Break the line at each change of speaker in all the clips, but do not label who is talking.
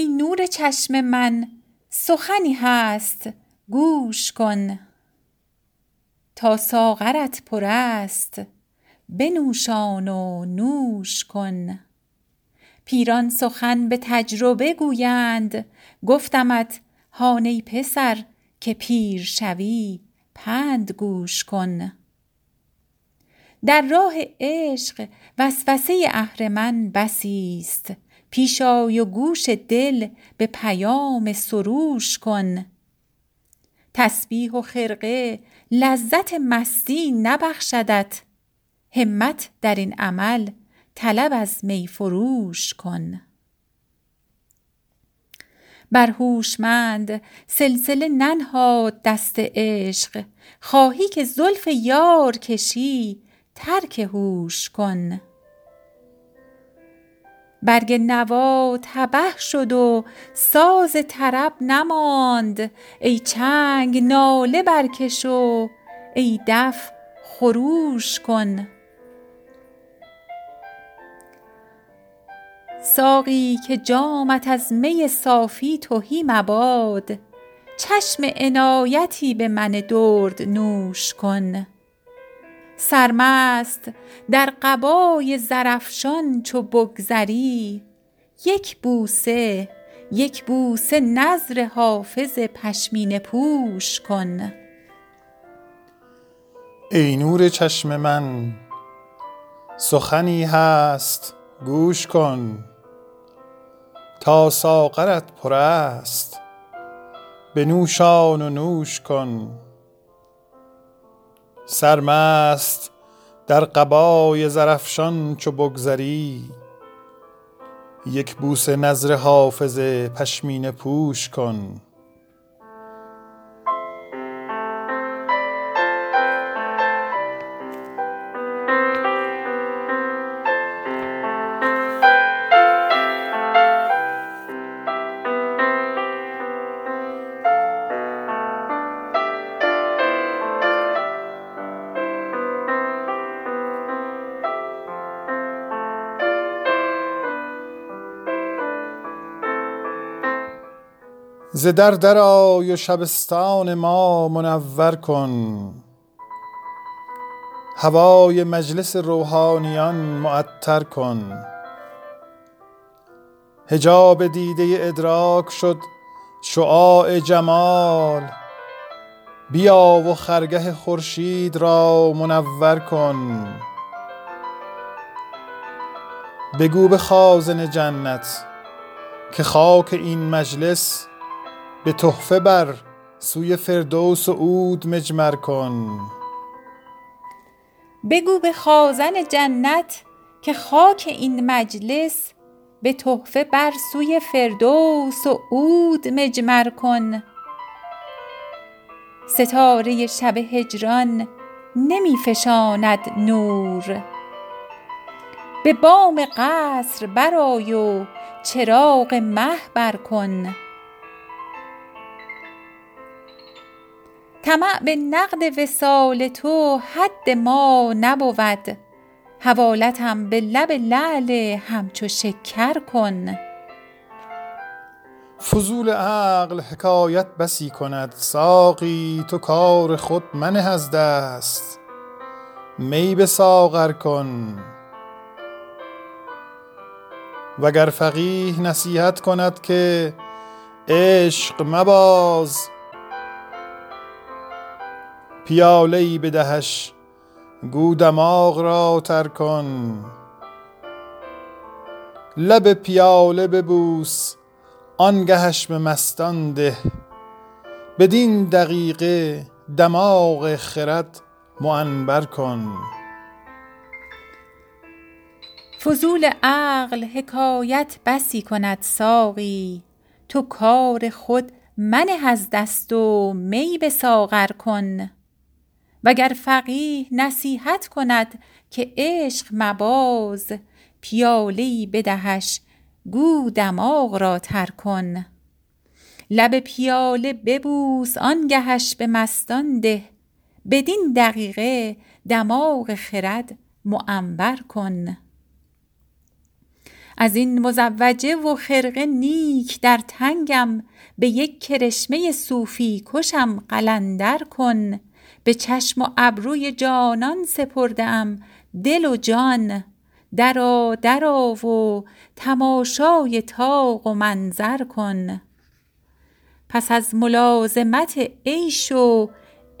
ای نور چشم من سخنی هست گوش کن. تا ساغرت پر است بنوشان و نوش کن. پیران سخن به تجربه گویند گفتمت هان ای پسر که پیر شوی پند گوش کن. در راه عشق وسوسه اهرمن بسی است. پیش آی و گوش دل به پیام سروش کن. تسبیح و خرقه لذت مستی نبخشدت. همت در این عمل طلب از می فروش کن. بر هوشمند سلسله ننهاد دست عشق. خواهی که زلف یار کشی ترک هوش کن. برگ نوا تبه شد و ساز طرب نماند. ای چنگ ناله برکش و ای دف خروش کن. ساقی که جامت از می صافی تهی مباد چشم عنایتی به من درد نوش کن. سرمست در قبای زرافشان چو بگذری. یک بوسه یک بوسه نذر حافظ پشمینه پوش کن.
ای نور چشم من سخنی هست گوش کن. تا ساغرت پر است بنوشان و نوش کن. سرمست در قبای زرافشان چو بگذری. یک بوسه نذر حافظ پشمینه پوش کن. ز در درآی و شبستان ما منور کن. هوای مجلس روحانیان معطر کن. حجاب دیده ادراک شد شعاع جمال. بیا و خرگه خورشید را منور کن. بگو به خازن جنت که خاک این مجلس به تحفه بر سوی فردوس و عود مجمر کن.
بگو به خازن جنت که خاک این مجلس به تحفه بر سوی فردوس و عود مجمر کن. ستاره شب هجران نمی فشاند نور. به بام قصر برآی و چراغ مه بر کن طمع به نقد وصال تو حد ما نبود. حوالتم به لب لعل همچو شکر کن.
فضول عقل حکایت بسی کند ساقی تو کار خود منه از دست. می به ساغر کن. وگر فقیه نصیحت کند که عشق مباز پیاله ای بدهش گو دماغ را تر کن. لب پیاله ببوس آنگهش به مستان ده. بدین دقیقه دماغ خرد معنبر کن.
فضول عقل حکایت بسی کند ساقی. تو کار خود منه از دست و می به ساغر کن. وگر فقیه نصیحت کند که عشق مباز پیاله بدهش گو دماغ را تر کن. لب پیاله ببوس آنگهش به مستان ده. بدین دقیقه دماغ خرد معنبر کن. از این مزوجه و خرقه نیک در تنگم به یک کرشمه صوفی کشم قلندر کن. به چشم و ابروی جانان سپردم. دل و جان درا درا و تماشای تاق و منظر کن. پس از ملازمت عیش و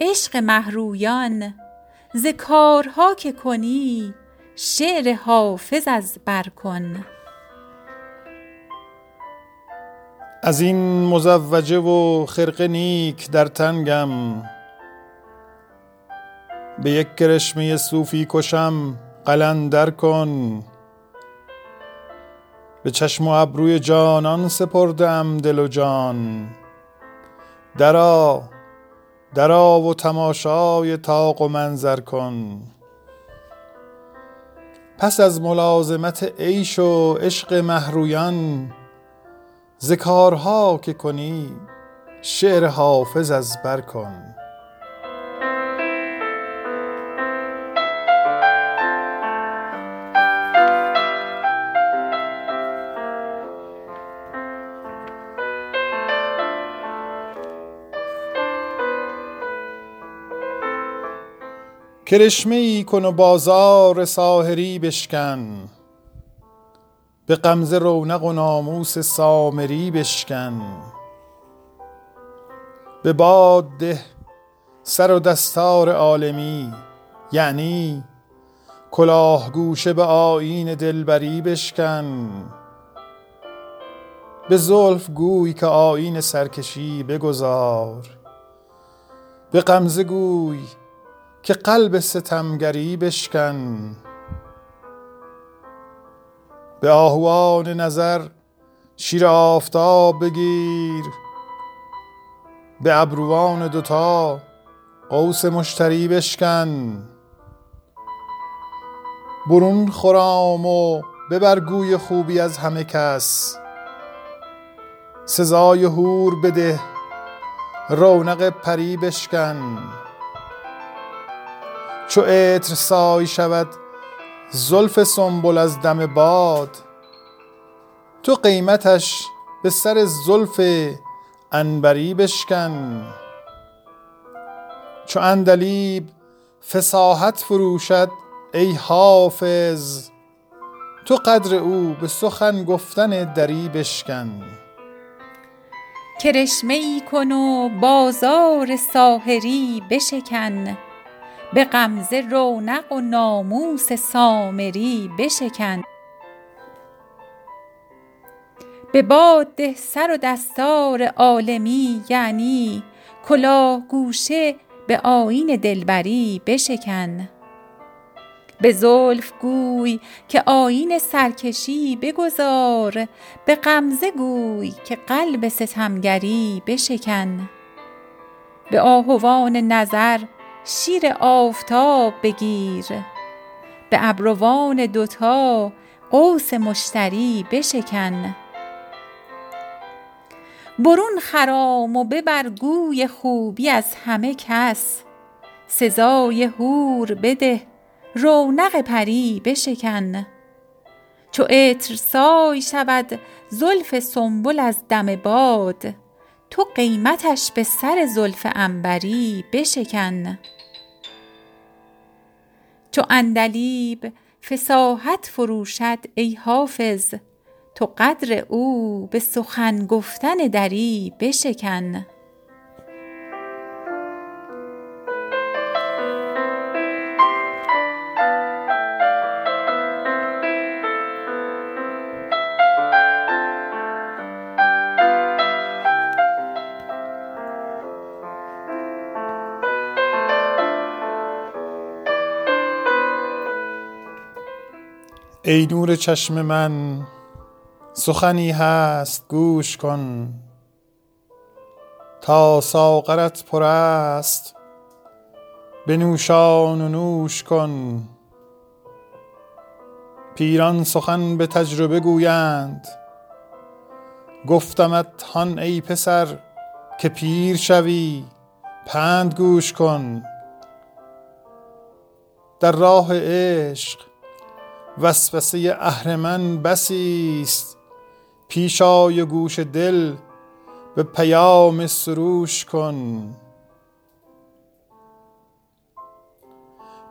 عشق مهرویان ز کارها که کنی شعر حافظ از بر کن.
از این مزوجه و خرقه نیک در تنگم. به یک کرشمه صوفی کشم قلندر کن به چشم و ابروی جانان سپردم دل و جان. درا درا و تماشای تاق و منظر کن. پس از ملازمت عیش و عشق مهرویان ز کارها که کنی شعر حافظ از بر کن. کرشمه ای کن و بازار ساحری بشکن. به غمزه رونق و ناموس سامری بشکن. به باد ده سر و دستار عالمی یعنی کلاه گوشه به آیین دلبری بشکن. به زلف گوی که آیین سرکشی بگذار. به غمزه گوی که قلب ستمگری بشکن. به آهوان نظر شیر آفتاب بگیر. به ابروان دوتا قوس مشتری بشکن. برون خرام و ببر گوی خوبی از همه کس. سزای هور بده رونق پری بشکن. چو عطر سای شود زلف سنبل از دم باد. تو قیمتش به سر زلف عنبری بشکن. چو عندلیب فصاحت فروشد ای حافظ تو قدر او به سخن گفتن دری بشکن.
کرشمه ای کن و بازار ساحری بشکن. به غمزه رونق و ناموس سامری بشکن. به باد ده سر و دستار عالمی یعنی کلاه گوشه به آیین دلبری بشکن. به زلف گوی که آیین سرکشی بگذار به غمزه گوی که قلب ستمگری بشکن. به آهوان نظر شیر آفتاب بگیر. به ابروان دوتا قوس مشتری بشکن. برون خرام و ببر گوی خوبی از همه کس. سزای هور بده رونق پری بشکن. چو عطر سای شود زلف سنبل از دم باد. تو قیمتش به سر زلف عنبری بشکن. چو عندلیب فصاحت فروشد ای حافظ تو قدر او به سخن گفتن دری بشکن.
ای نور چشم من سخنی هست گوش کن. تا ساغرت پر است بنوشان و نوش کن. پیران سخن به تجربه گویند گفتمت هان ای پسر که پیر شوی پند گوش کن. در راه عشق وسوسه اهرمن بسی است. پیش آی گوش دل به پیام سروش کن.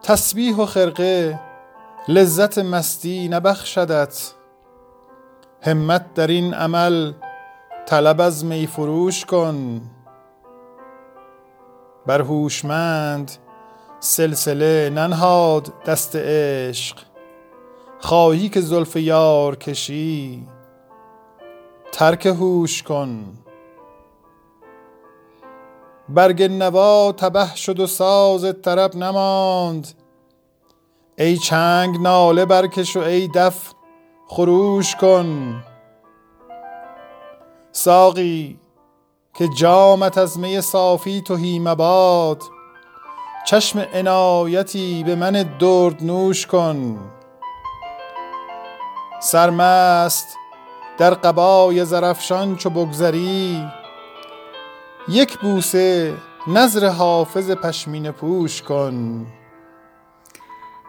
تسبیح و خرقه لذت مستی نبخشدت. همت در این عمل طلب از می فروش کن. بر هوشمند سلسله ننهاد دست عشق. خواهی که زلف یار کشی ترک هوش کن. برگ نوا تبه شد و ساز طرب نماند. ای چنگ ناله برکش و ای دف خروش کن. ساقی که جامت از می صافی توهی مباد چشم عنایتی به من درد نوش کن. سرمست در قبای زرفشان چو بگذری. یک بوسه نظر حافظ پشمین پوش کن.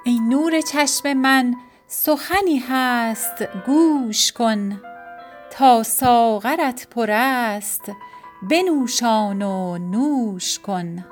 ای نور چشم من سخنی هست گوش کن. تا ساغرت پر است بنوشان و نوش کن.